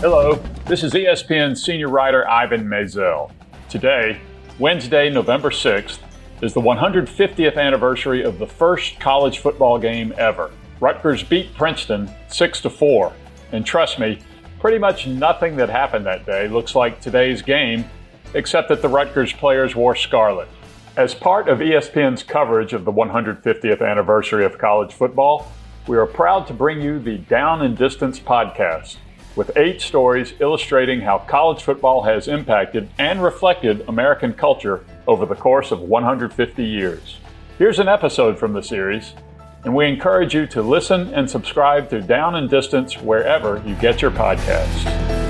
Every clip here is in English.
Hello, this is ESPN senior writer Ivan Maisel. Today, Wednesday, November 6th, is the 150th anniversary of the first college football game ever. Rutgers beat Princeton 6 to 4. And trust me, pretty much nothing that happened that day looks like today's game, except that the Rutgers players wore scarlet. As part of ESPN's coverage of the 150th anniversary of college football, we are proud to bring you the Down and Distance podcast with eight stories illustrating how college football has impacted and reflected American culture over the course of 150 years. Here's an episode from the series, and we encourage you to listen and subscribe to Down and Distance wherever you get your podcasts.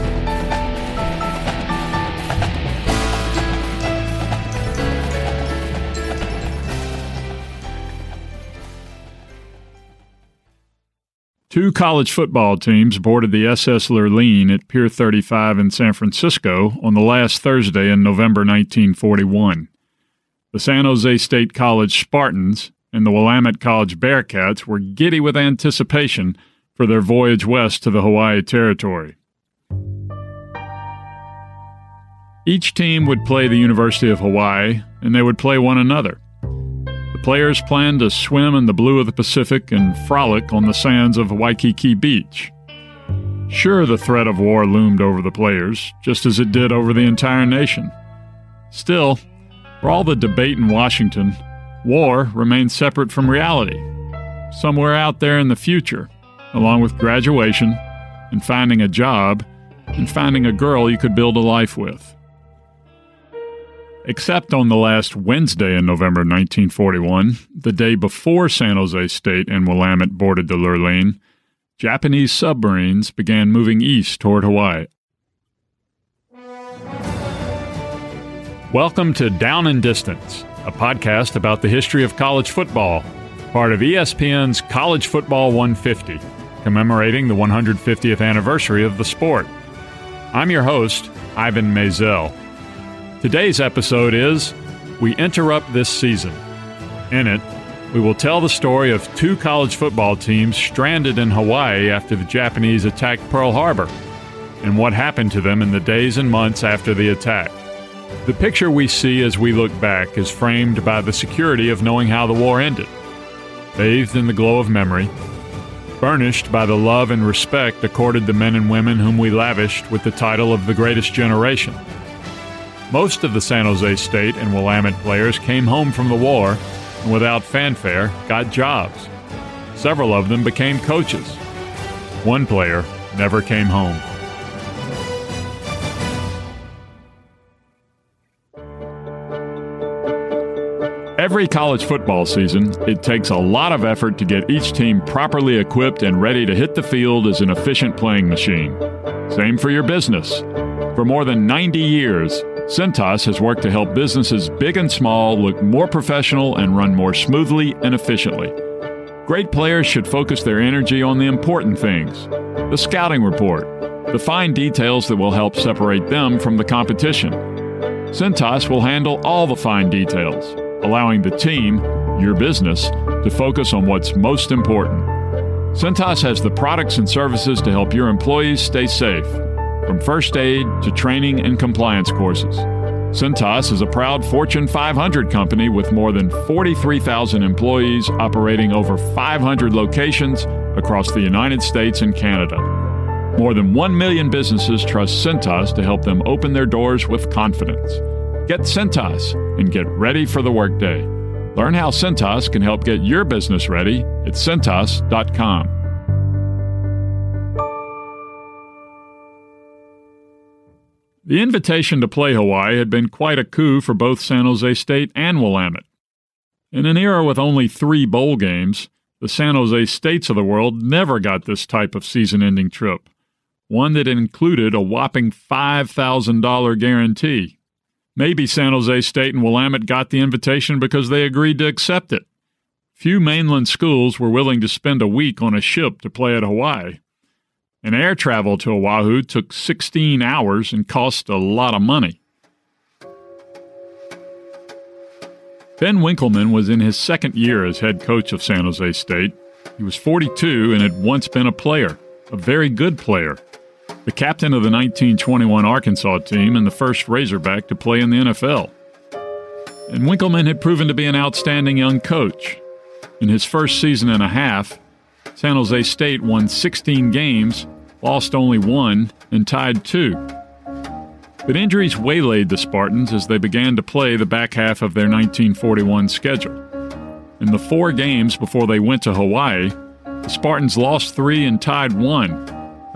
Two college football teams boarded the SS Lurline at Pier 35 in San Francisco on the last Thursday in November 1941. The San Jose State College Spartans and the Willamette College Bearcats were giddy with anticipation for their voyage west to the Hawaii Territory. Each team would play the University of Hawaii, and they would play one another. The players planned to swim in the blue of the Pacific and frolic on the sands of Waikiki Beach. Sure, the threat of war loomed over the players, just as it did over the entire nation. Still, for all the debate in Washington, war remained separate from reality, somewhere out there in the future, along with graduation and finding a job and finding a girl you could build a life with. Except on the last Wednesday in November 1941, the day before San Jose State and Willamette boarded the Lurline, Japanese submarines began moving east toward Hawaii. Welcome to Down and Distance, a podcast about the history of college football, part of ESPN's College Football 150, commemorating the 150th anniversary of the sport. I'm your host, Ivan Maisel. Today's episode is We Interrupt This Season. In it, we will tell the story of two college football teams stranded in Hawaii after the Japanese attacked Pearl Harbor and what happened to them in the days and months after the attack. The picture we see as we look back is framed by the security of knowing how the war ended, bathed in the glow of memory, burnished by the love and respect accorded the men and women whom we lavished with the title of the greatest generation. Most of the San Jose State and Willamette players came home from the war and without fanfare got jobs. Several of them became coaches. One player never came home. Every college football season, it takes a lot of effort to get each team properly equipped and ready to hit the field as an efficient playing machine. Same for your business. For more than 90 years, Cintas has worked to help businesses big and small look more professional and run more smoothly and efficiently. Great players should focus their energy on the important things the scouting report, the fine details that will help separate them from the competition. Cintas will handle all the fine details, allowing the team, your business, to focus on what's most important. Cintas has the products and services to help your employees stay safe from first aid to training and compliance courses. Cintas is a proud Fortune 500 company with more than 43,000 employees operating over 500 locations across the United States and Canada. More than 1 million businesses trust Cintas to help them open their doors with confidence. Get Cintas and get ready for the workday. Learn how Cintas can help get your business ready at cintas.com. The invitation to play Hawaii had been quite a coup for both San Jose State and Willamette. In an era with only three bowl games, the San Jose States of the world never got this type of season ending trip, one that included a whopping $5,000 guarantee. Maybe San Jose State and Willamette got the invitation because they agreed to accept it. Few mainland schools were willing to spend a week on a ship to play at Hawaii. And air travel to Oahu took 16 hours and cost a lot of money. Ben Winkelman was in his second year as head coach of San Jose State. He was 42 and had once been a player, a very good player. the captain of the 1921 Arkansas team and the first Razorback to play in the NFL. And Winkelman had proven to be an outstanding young coach. In his first season and a half, San Jose State won 16 games, lost only one, and tied two. But injuries waylaid the Spartans as they began to play the back half of their 1941 schedule. In the four games before they went to Hawaii, the Spartans lost three and tied one,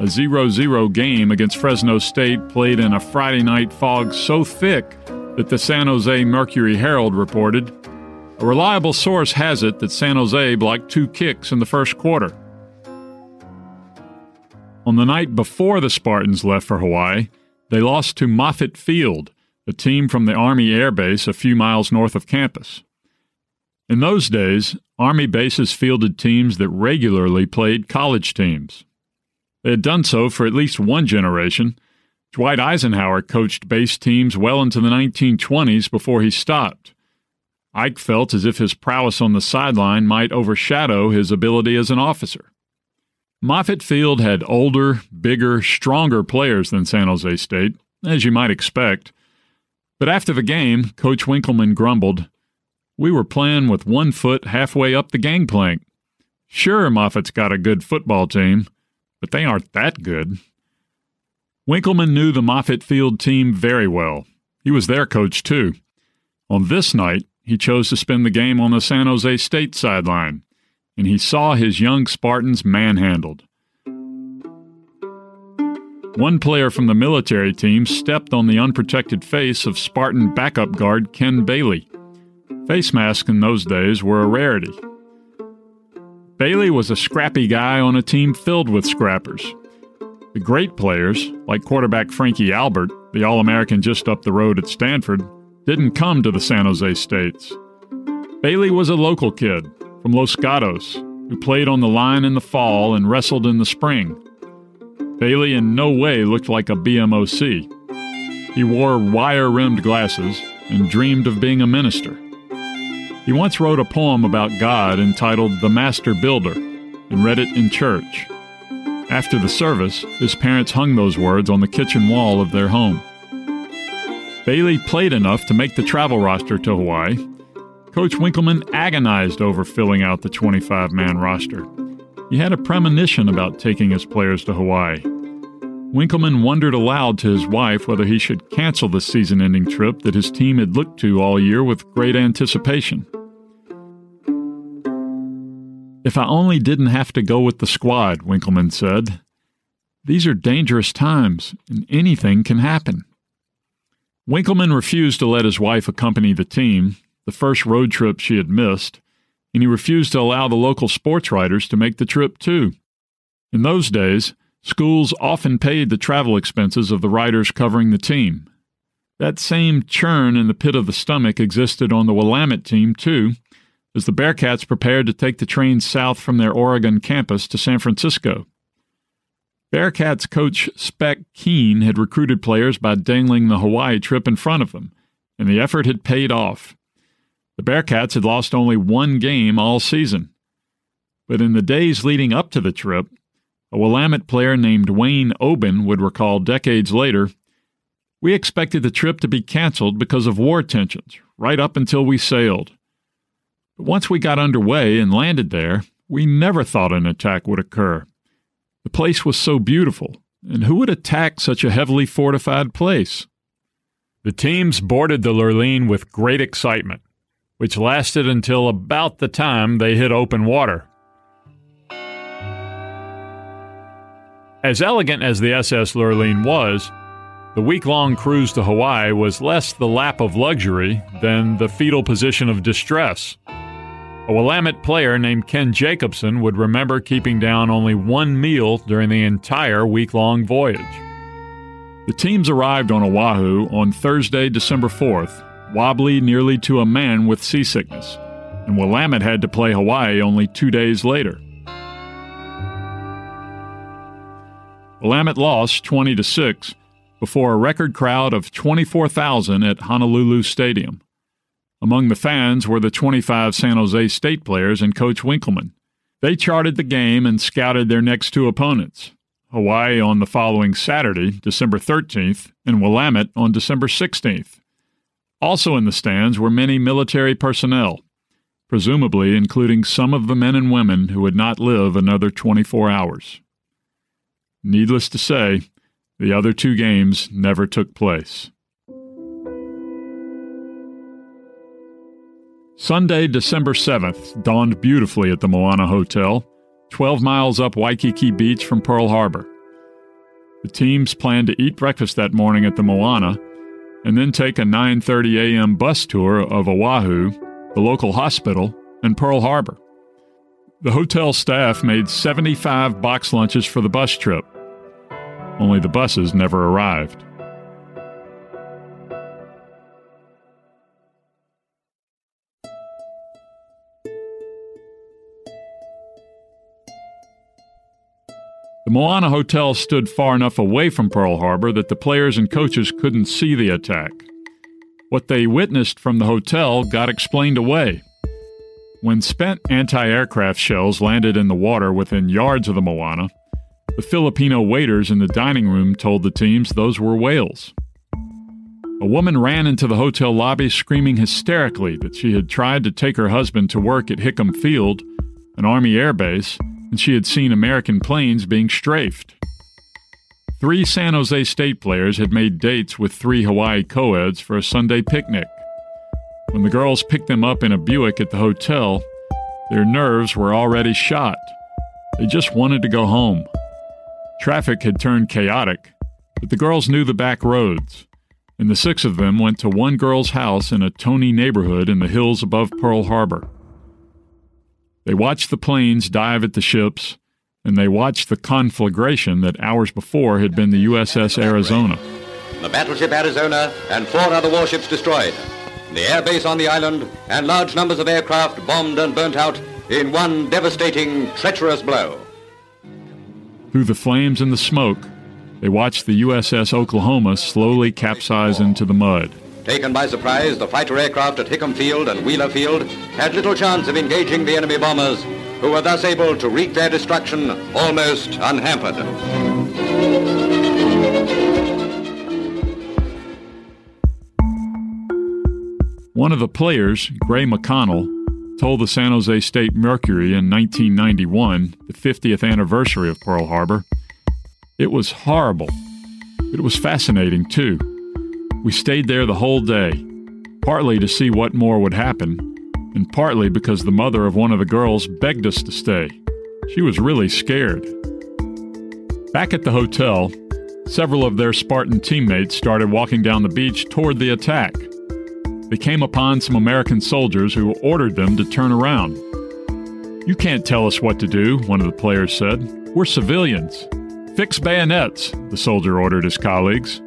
a 0 0 game against Fresno State played in a Friday night fog so thick that the San Jose Mercury Herald reported. A reliable source has it that San Jose blocked two kicks in the first quarter. On the night before the Spartans left for Hawaii, they lost to Moffett Field, a team from the Army Air Base a few miles north of campus. In those days, Army bases fielded teams that regularly played college teams. They had done so for at least one generation. Dwight Eisenhower coached base teams well into the 1920s before he stopped. Ike felt as if his prowess on the sideline might overshadow his ability as an officer. Moffett Field had older, bigger, stronger players than San Jose State, as you might expect. But after the game, Coach Winkelman grumbled, We were playing with one foot halfway up the gangplank. Sure, Moffett's got a good football team, but they aren't that good. Winkelman knew the Moffett Field team very well. He was their coach, too. On this night, he chose to spend the game on the San Jose State sideline, and he saw his young Spartans manhandled. One player from the military team stepped on the unprotected face of Spartan backup guard Ken Bailey. Face masks in those days were a rarity. Bailey was a scrappy guy on a team filled with scrappers. The great players, like quarterback Frankie Albert, the All American just up the road at Stanford, didn't come to the San Jose States. Bailey was a local kid from Los Gatos who played on the line in the fall and wrestled in the spring. Bailey in no way looked like a BMOC. He wore wire rimmed glasses and dreamed of being a minister. He once wrote a poem about God entitled The Master Builder and read it in church. After the service, his parents hung those words on the kitchen wall of their home. Bailey played enough to make the travel roster to Hawaii. Coach Winkelman agonized over filling out the 25 man roster. He had a premonition about taking his players to Hawaii. Winkelman wondered aloud to his wife whether he should cancel the season ending trip that his team had looked to all year with great anticipation. If I only didn't have to go with the squad, Winkelman said. These are dangerous times, and anything can happen. Winkelman refused to let his wife accompany the team, the first road trip she had missed, and he refused to allow the local sports writers to make the trip too. In those days, Schools often paid the travel expenses of the writers covering the team. That same churn in the pit of the stomach existed on the Willamette team, too, as the Bearcats prepared to take the train south from their Oregon campus to San Francisco. Bearcats coach Spec Keene had recruited players by dangling the Hawaii trip in front of them, and the effort had paid off. The Bearcats had lost only one game all season. But in the days leading up to the trip, a Willamette player named Wayne Oben would recall decades later We expected the trip to be canceled because of war tensions, right up until we sailed. But once we got underway and landed there, we never thought an attack would occur. The place was so beautiful, and who would attack such a heavily fortified place? The teams boarded the Lurline with great excitement, which lasted until about the time they hit open water. As elegant as the SS Lurline was, the week long cruise to Hawaii was less the lap of luxury than the fetal position of distress. A Willamette player named Ken Jacobson would remember keeping down only one meal during the entire week long voyage. The teams arrived on Oahu on Thursday, December 4th, wobbly nearly to a man with seasickness, and Willamette had to play Hawaii only two days later. Willamette lost 20 to 6 before a record crowd of 24,000 at Honolulu Stadium. Among the fans were the 25 San Jose State players and coach Winkelman. They charted the game and scouted their next two opponents, Hawaii on the following Saturday, December 13th, and Willamette on December 16th. Also in the stands were many military personnel, presumably including some of the men and women who would not live another 24 hours. Needless to say, the other two games never took place. Sunday, December 7th, dawned beautifully at the Moana Hotel, 12 miles up Waikiki Beach from Pearl Harbor. The teams planned to eat breakfast that morning at the Moana and then take a 9:30 a.m. bus tour of Oahu, the local hospital, and Pearl Harbor. The hotel staff made 75 box lunches for the bus trip. Only the buses never arrived. Moana Hotel stood far enough away from Pearl Harbor that the players and coaches couldn't see the attack. What they witnessed from the hotel got explained away. When spent anti aircraft shells landed in the water within yards of the Moana, the Filipino waiters in the dining room told the teams those were whales. A woman ran into the hotel lobby screaming hysterically that she had tried to take her husband to work at Hickam Field, an Army air base, and she had seen American planes being strafed. Three San Jose State players had made dates with three Hawaii co-eds for a Sunday picnic. When the girls picked them up in a Buick at the hotel, their nerves were already shot. They just wanted to go home. Traffic had turned chaotic, but the girls knew the back roads, and the six of them went to one girl's house in a Tony neighborhood in the hills above Pearl Harbor. They watched the planes dive at the ships, and they watched the conflagration that hours before had been the USS Arizona. The battleship Arizona and four other warships destroyed. The air base on the island and large numbers of aircraft bombed and burnt out in one devastating, treacherous blow. Through the flames and the smoke, they watched the USS Oklahoma slowly capsize into the mud. Taken by surprise, the fighter aircraft at Hickam Field and Wheeler Field had little chance of engaging the enemy bombers, who were thus able to wreak their destruction almost unhampered. One of the players, Gray McConnell, told the San Jose State Mercury in 1991, the 50th anniversary of Pearl Harbor, it was horrible. It was fascinating, too. We stayed there the whole day, partly to see what more would happen, and partly because the mother of one of the girls begged us to stay. She was really scared. Back at the hotel, several of their Spartan teammates started walking down the beach toward the attack. They came upon some American soldiers who ordered them to turn around. You can't tell us what to do, one of the players said. We're civilians. Fix bayonets, the soldier ordered his colleagues.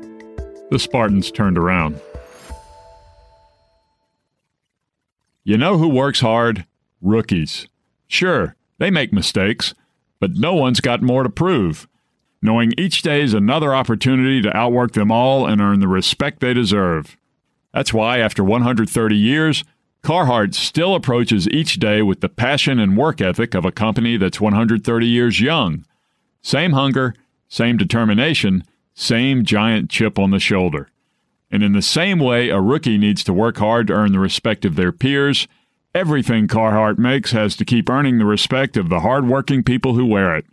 The Spartans turned around. You know who works hard? Rookies. Sure, they make mistakes, but no one's got more to prove. Knowing each day is another opportunity to outwork them all and earn the respect they deserve. That's why, after 130 years, Carhartt still approaches each day with the passion and work ethic of a company that's 130 years young. Same hunger, same determination, same giant chip on the shoulder. And in the same way a rookie needs to work hard to earn the respect of their peers, everything Carhartt makes has to keep earning the respect of the hardworking people who wear it.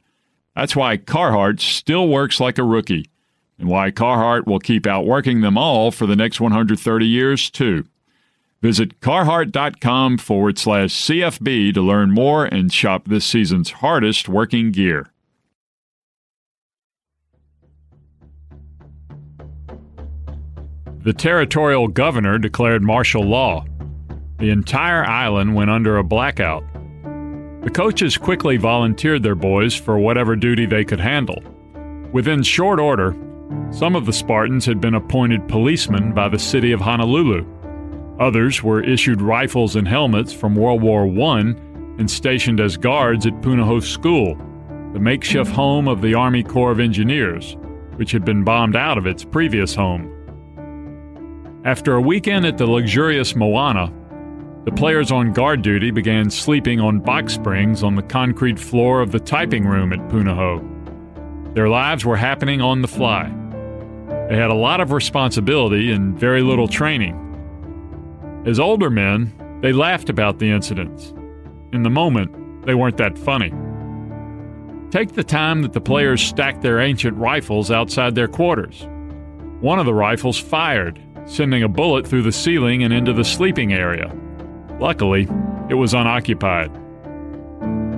That's why Carhartt still works like a rookie, and why Carhartt will keep outworking them all for the next 130 years, too. Visit carhartt.com forward slash CFB to learn more and shop this season's hardest working gear. The territorial governor declared martial law. The entire island went under a blackout. The coaches quickly volunteered their boys for whatever duty they could handle. Within short order, some of the Spartans had been appointed policemen by the city of Honolulu. Others were issued rifles and helmets from World War I and stationed as guards at Punahou School, the makeshift home of the Army Corps of Engineers, which had been bombed out of its previous home. After a weekend at the luxurious Moana, the players on guard duty began sleeping on box springs on the concrete floor of the typing room at Punahou. Their lives were happening on the fly. They had a lot of responsibility and very little training. As older men, they laughed about the incidents. In the moment, they weren't that funny. Take the time that the players stacked their ancient rifles outside their quarters. One of the rifles fired, sending a bullet through the ceiling and into the sleeping area. Luckily, it was unoccupied.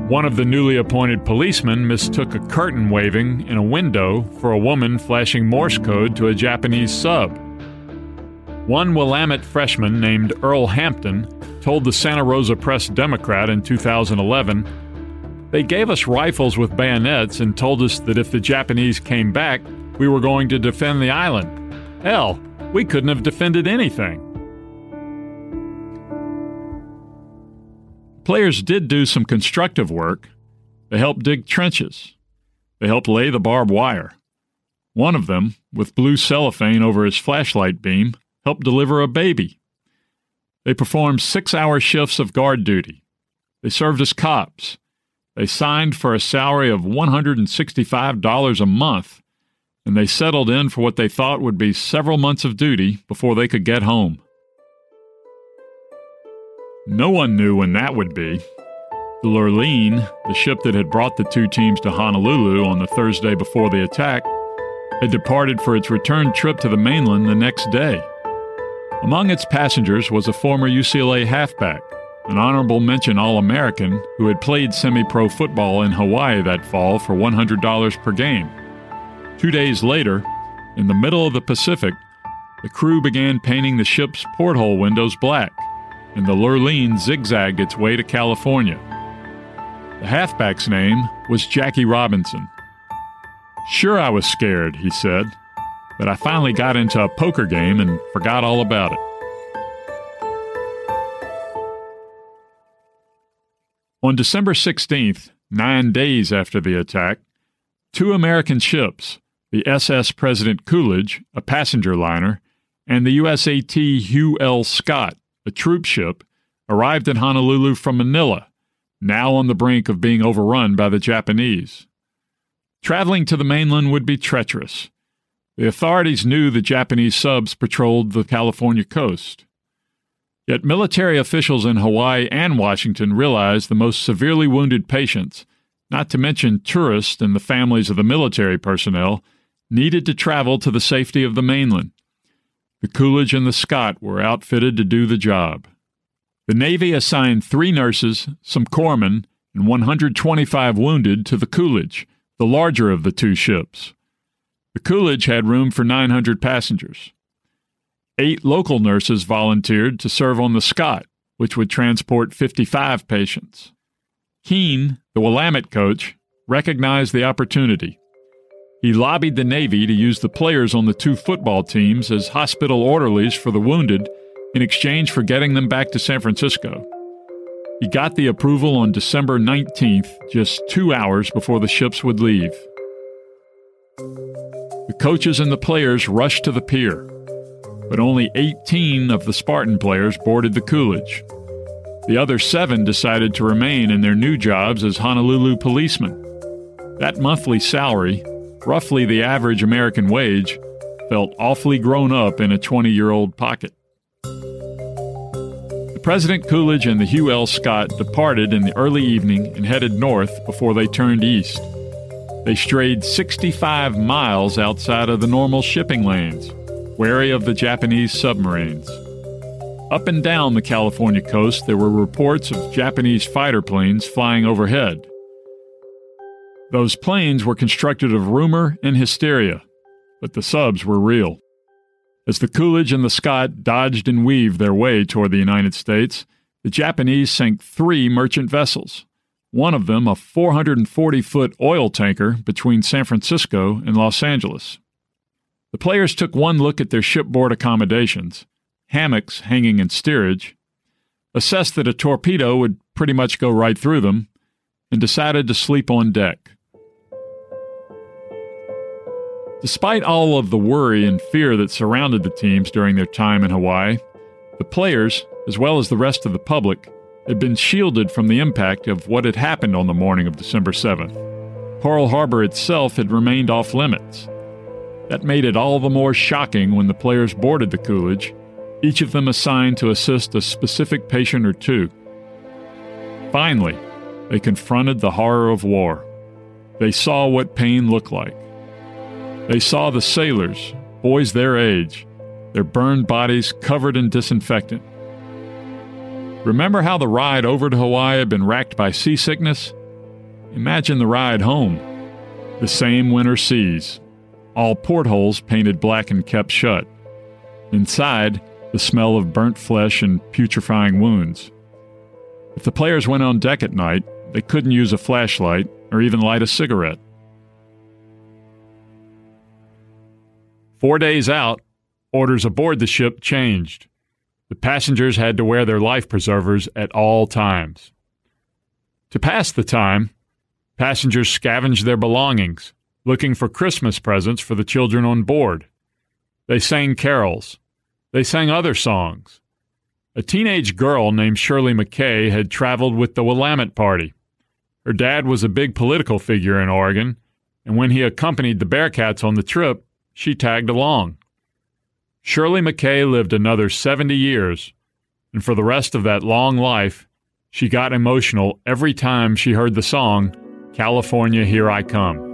One of the newly appointed policemen mistook a curtain waving in a window for a woman flashing Morse code to a Japanese sub. One Willamette freshman named Earl Hampton told the Santa Rosa Press Democrat in 2011 They gave us rifles with bayonets and told us that if the Japanese came back, we were going to defend the island. Hell, we couldn't have defended anything. Players did do some constructive work. They helped dig trenches. They helped lay the barbed wire. One of them, with blue cellophane over his flashlight beam, helped deliver a baby. They performed six hour shifts of guard duty. They served as cops. They signed for a salary of $165 a month, and they settled in for what they thought would be several months of duty before they could get home. No one knew when that would be. The Lurline, the ship that had brought the two teams to Honolulu on the Thursday before the attack, had departed for its return trip to the mainland the next day. Among its passengers was a former UCLA halfback, an honorable mention All American who had played semi pro football in Hawaii that fall for $100 per game. Two days later, in the middle of the Pacific, the crew began painting the ship's porthole windows black, and the Lurline zigzagged its way to California. The halfback's name was Jackie Robinson. Sure, I was scared, he said but I finally got into a poker game and forgot all about it. On December 16th, nine days after the attack, two American ships, the SS President Coolidge, a passenger liner, and the USAT Hugh L. Scott, a troop ship, arrived in Honolulu from Manila, now on the brink of being overrun by the Japanese. Traveling to the mainland would be treacherous the authorities knew the Japanese subs patrolled the California coast. Yet military officials in Hawaii and Washington realized the most severely wounded patients, not to mention tourists and the families of the military personnel, needed to travel to the safety of the mainland. The Coolidge and the Scott were outfitted to do the job. The Navy assigned three nurses, some corpsmen, and 125 wounded to the Coolidge, the larger of the two ships. The Coolidge had room for 900 passengers. Eight local nurses volunteered to serve on the Scott, which would transport 55 patients. Keene, the Willamette coach, recognized the opportunity. He lobbied the Navy to use the players on the two football teams as hospital orderlies for the wounded in exchange for getting them back to San Francisco. He got the approval on December 19th, just two hours before the ships would leave. The coaches and the players rushed to the pier, but only 18 of the Spartan players boarded the Coolidge. The other seven decided to remain in their new jobs as Honolulu policemen. That monthly salary, roughly the average American wage, felt awfully grown up in a 20 year old pocket. President Coolidge and the Hugh L. Scott departed in the early evening and headed north before they turned east. They strayed 65 miles outside of the normal shipping lanes, wary of the Japanese submarines. Up and down the California coast, there were reports of Japanese fighter planes flying overhead. Those planes were constructed of rumor and hysteria, but the subs were real. As the Coolidge and the Scott dodged and weaved their way toward the United States, the Japanese sank three merchant vessels one of them a 440 foot oil tanker between San Francisco and Los Angeles. The players took one look at their shipboard accommodations, hammocks hanging in steerage, assessed that a torpedo would pretty much go right through them, and decided to sleep on deck. Despite all of the worry and fear that surrounded the teams during their time in Hawaii, the players, as well as the rest of the public, had been shielded from the impact of what had happened on the morning of December 7th. Pearl Harbor itself had remained off limits. That made it all the more shocking when the players boarded the Coolidge, each of them assigned to assist a specific patient or two. Finally, they confronted the horror of war. They saw what pain looked like. They saw the sailors, boys their age, their burned bodies covered in disinfectant. Remember how the ride over to Hawaii had been racked by seasickness? Imagine the ride home. The same winter seas, all portholes painted black and kept shut. Inside, the smell of burnt flesh and putrefying wounds. If the players went on deck at night, they couldn't use a flashlight or even light a cigarette. Four days out, orders aboard the ship changed. The passengers had to wear their life preservers at all times. To pass the time, passengers scavenged their belongings, looking for Christmas presents for the children on board. They sang carols. They sang other songs. A teenage girl named Shirley McKay had traveled with the Willamette Party. Her dad was a big political figure in Oregon, and when he accompanied the Bearcats on the trip, she tagged along. Shirley McKay lived another 70 years, and for the rest of that long life, she got emotional every time she heard the song, California, Here I Come.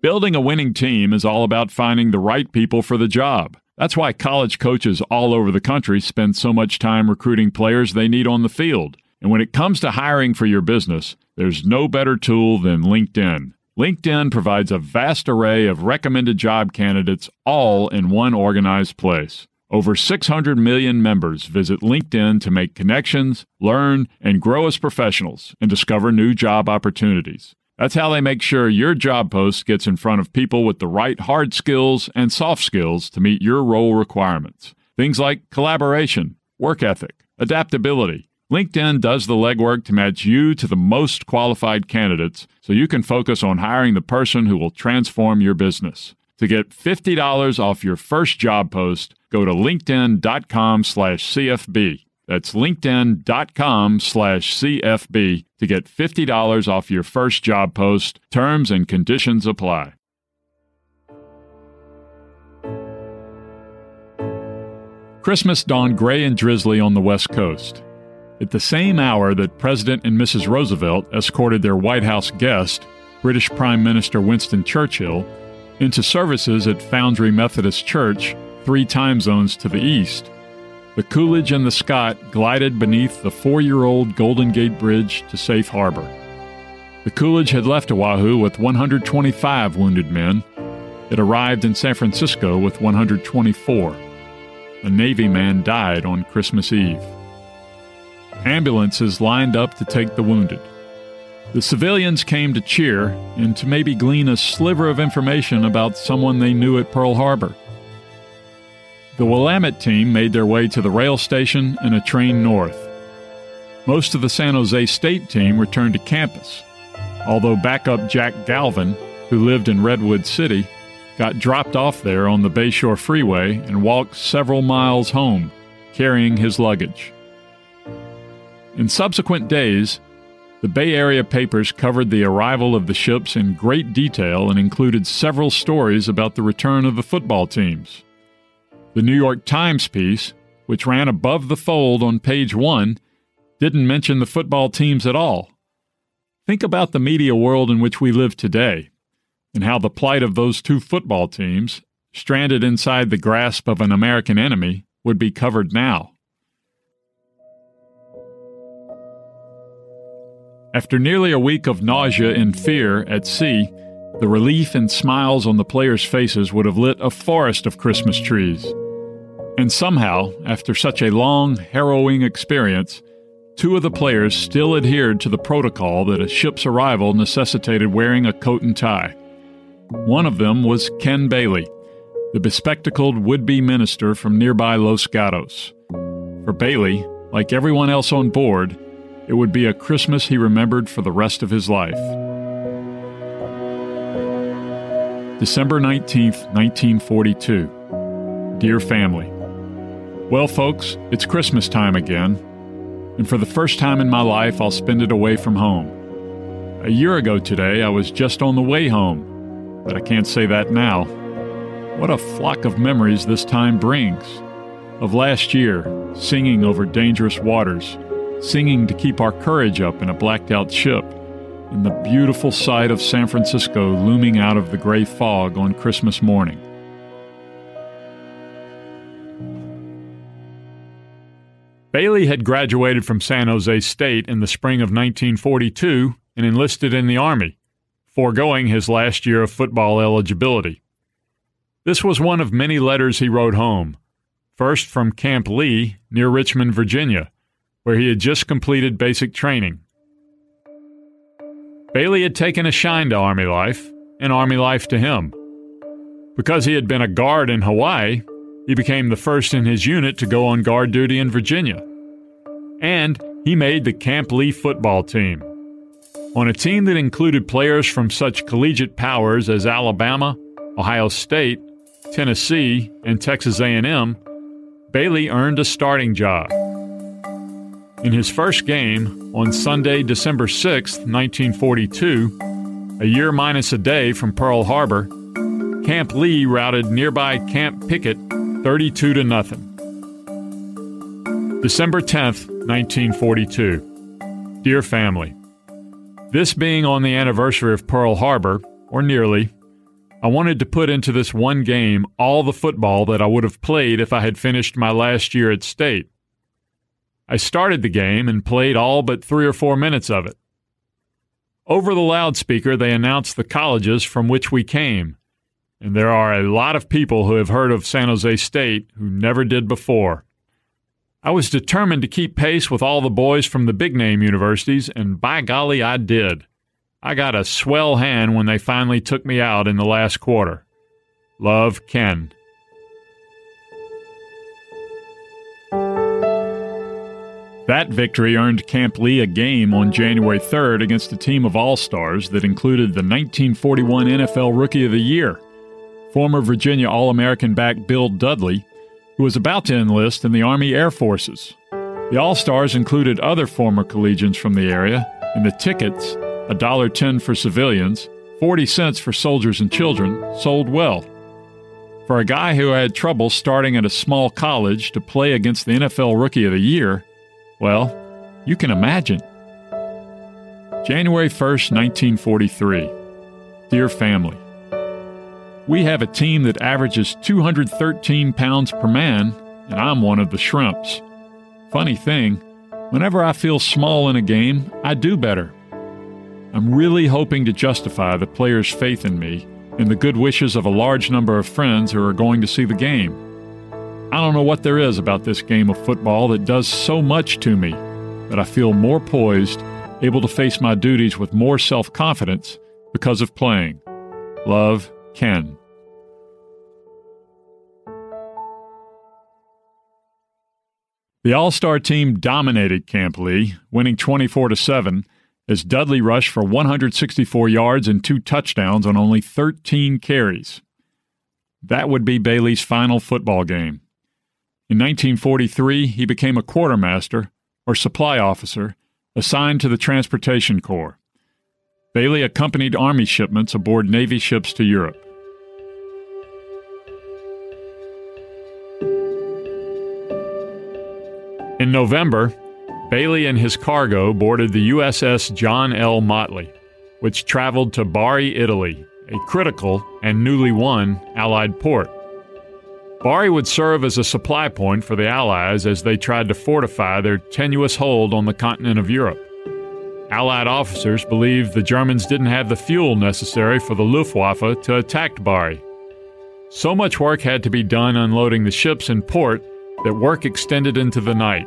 Building a winning team is all about finding the right people for the job. That's why college coaches all over the country spend so much time recruiting players they need on the field. And when it comes to hiring for your business, there's no better tool than LinkedIn. LinkedIn provides a vast array of recommended job candidates all in one organized place. Over 600 million members visit LinkedIn to make connections, learn, and grow as professionals and discover new job opportunities. That's how they make sure your job post gets in front of people with the right hard skills and soft skills to meet your role requirements. Things like collaboration, work ethic, adaptability. LinkedIn does the legwork to match you to the most qualified candidates so you can focus on hiring the person who will transform your business. To get $50 off your first job post, go to linkedin.com slash CFB. That's linkedin.com slash CFB to get $50 off your first job post. Terms and conditions apply. Christmas dawned gray and drizzly on the West Coast. At the same hour that President and Mrs. Roosevelt escorted their White House guest, British Prime Minister Winston Churchill, into services at Foundry Methodist Church, three time zones to the east, the Coolidge and the Scott glided beneath the four year old Golden Gate Bridge to safe harbor. The Coolidge had left Oahu with 125 wounded men. It arrived in San Francisco with 124. A Navy man died on Christmas Eve. Ambulances lined up to take the wounded. The civilians came to cheer and to maybe glean a sliver of information about someone they knew at Pearl Harbor. The Willamette team made their way to the rail station and a train north. Most of the San Jose State team returned to campus, although backup Jack Galvin, who lived in Redwood City, got dropped off there on the Bayshore Freeway and walked several miles home, carrying his luggage. In subsequent days, the Bay Area papers covered the arrival of the ships in great detail and included several stories about the return of the football teams. The New York Times piece, which ran above the fold on page one, didn't mention the football teams at all. Think about the media world in which we live today and how the plight of those two football teams, stranded inside the grasp of an American enemy, would be covered now. After nearly a week of nausea and fear at sea, the relief and smiles on the players' faces would have lit a forest of Christmas trees. And somehow, after such a long, harrowing experience, two of the players still adhered to the protocol that a ship's arrival necessitated wearing a coat and tie. One of them was Ken Bailey, the bespectacled would be minister from nearby Los Gatos. For Bailey, like everyone else on board, it would be a Christmas he remembered for the rest of his life. December 19th, 1942. Dear family, well, folks, it's Christmas time again. and for the first time in my life, I'll spend it away from home. A year ago today, I was just on the way home, but I can't say that now. What a flock of memories this time brings. Of last year, singing over dangerous waters, singing to keep our courage up in a blacked out ship, and the beautiful sight of San Francisco looming out of the gray fog on Christmas morning. Bailey had graduated from San Jose State in the spring of 1942 and enlisted in the Army, foregoing his last year of football eligibility. This was one of many letters he wrote home, first from Camp Lee near Richmond, Virginia, where he had just completed basic training. Bailey had taken a shine to Army life, and Army life to him. Because he had been a guard in Hawaii, he became the first in his unit to go on guard duty in Virginia. And he made the Camp Lee football team. On a team that included players from such collegiate powers as Alabama, Ohio State, Tennessee, and Texas A&M, Bailey earned a starting job. In his first game on Sunday, December 6, 1942, a year minus a day from Pearl Harbor, Camp Lee routed nearby Camp Pickett 32 to nothing. December 10th, 1942. Dear family, this being on the anniversary of Pearl Harbor, or nearly, I wanted to put into this one game all the football that I would have played if I had finished my last year at state. I started the game and played all but three or four minutes of it. Over the loudspeaker, they announced the colleges from which we came, and there are a lot of people who have heard of San Jose State who never did before. I was determined to keep pace with all the boys from the big name universities, and by golly, I did. I got a swell hand when they finally took me out in the last quarter. Love, Ken. That victory earned Camp Lee a game on January 3rd against a team of All Stars that included the 1941 NFL Rookie of the Year, former Virginia All American back Bill Dudley, who was about to enlist in the Army Air Forces. The All Stars included other former collegians from the area, and the tickets $1.10 for civilians, 40 cents for soldiers and children, sold well. For a guy who had trouble starting at a small college to play against the NFL Rookie of the Year, well, you can imagine. January 1st, 1943. Dear family, we have a team that averages 213 pounds per man, and I'm one of the shrimps. Funny thing, whenever I feel small in a game, I do better. I'm really hoping to justify the players' faith in me and the good wishes of a large number of friends who are going to see the game. I don't know what there is about this game of football that does so much to me, but I feel more poised, able to face my duties with more self confidence because of playing. Love, Ken. The All Star team dominated Camp Lee, winning 24 to 7 as Dudley rushed for 164 yards and two touchdowns on only 13 carries. That would be Bailey's final football game. In 1943, he became a quartermaster, or supply officer, assigned to the Transportation Corps. Bailey accompanied Army shipments aboard Navy ships to Europe. In November, Bailey and his cargo boarded the USS John L. Motley, which traveled to Bari, Italy, a critical and newly won Allied port. Bari would serve as a supply point for the Allies as they tried to fortify their tenuous hold on the continent of Europe. Allied officers believed the Germans didn't have the fuel necessary for the Luftwaffe to attack Bari. So much work had to be done unloading the ships in port that work extended into the night.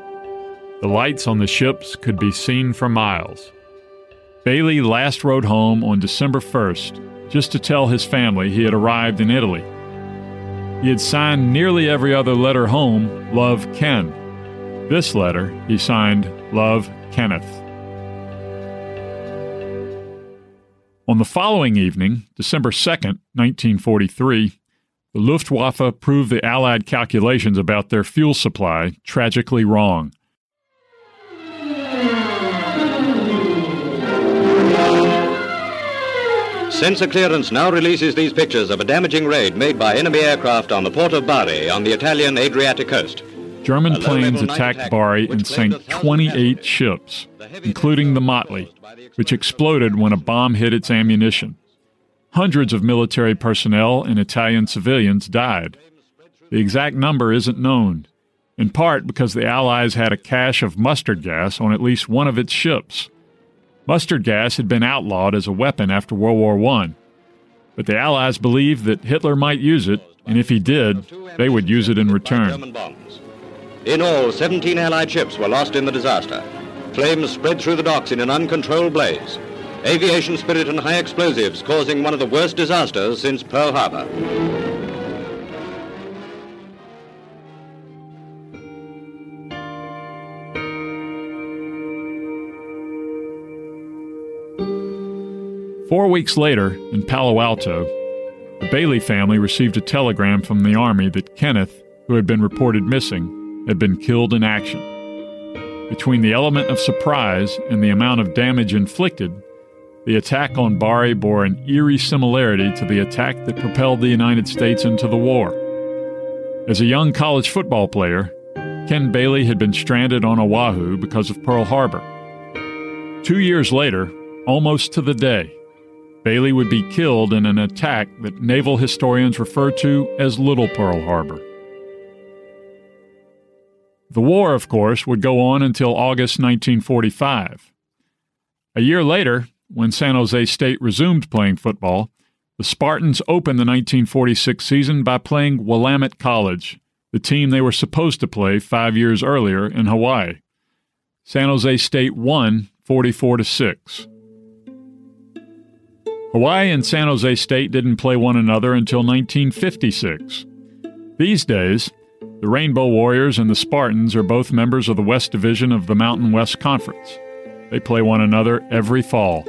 The lights on the ships could be seen for miles. Bailey last rode home on December 1st, just to tell his family he had arrived in Italy. He had signed nearly every other letter home, Love Ken. This letter he signed Love Kenneth. On the following evening, December 2nd, 1943, the Luftwaffe proved the Allied calculations about their fuel supply tragically wrong. Censor clearance now releases these pictures of a damaging raid made by enemy aircraft on the port of Bari on the Italian Adriatic coast. German planes attacked Bari and sank 28 ships, including the Motley, which exploded when a bomb hit its ammunition. Hundreds of military personnel and Italian civilians died. The exact number isn't known, in part because the Allies had a cache of mustard gas on at least one of its ships. Mustard gas had been outlawed as a weapon after World War I, but the Allies believed that Hitler might use it, and if he did, they would use it in return. In all, 17 Allied ships were lost in the disaster. Flames spread through the docks in an uncontrolled blaze. Aviation spirit and high explosives causing one of the worst disasters since Pearl Harbor. Four weeks later, in Palo Alto, the Bailey family received a telegram from the Army that Kenneth, who had been reported missing, had been killed in action. Between the element of surprise and the amount of damage inflicted, the attack on Bari bore an eerie similarity to the attack that propelled the United States into the war. As a young college football player, Ken Bailey had been stranded on Oahu because of Pearl Harbor. Two years later, almost to the day, Bailey would be killed in an attack that naval historians refer to as Little Pearl Harbor. The war, of course, would go on until August 1945. A year later, when San Jose State resumed playing football, the Spartans opened the 1946 season by playing Willamette College, the team they were supposed to play five years earlier in Hawaii. San Jose State won 44 to 6. Hawaii and San Jose State didn't play one another until 1956. These days, the Rainbow Warriors and the Spartans are both members of the West Division of the Mountain West Conference. They play one another every fall.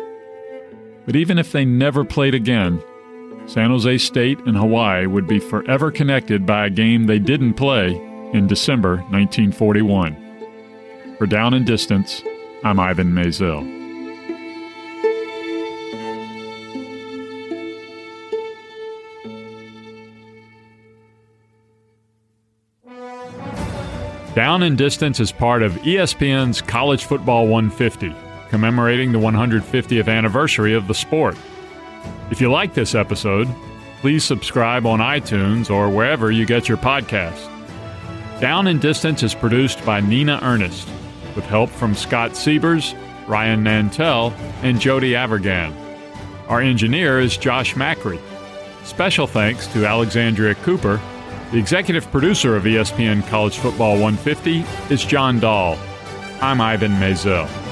But even if they never played again, San Jose State and Hawaii would be forever connected by a game they didn't play in December 1941. For Down and Distance, I'm Ivan Maisel. Down and Distance is part of ESPN's College Football 150, commemorating the 150th anniversary of the sport. If you like this episode, please subscribe on iTunes or wherever you get your podcasts. Down and Distance is produced by Nina Ernest, with help from Scott Siebers, Ryan Nantel, and Jody Avirgan. Our engineer is Josh Macri. Special thanks to Alexandria Cooper the executive producer of ESPN College Football 150 is John Dahl. I'm Ivan Maisel.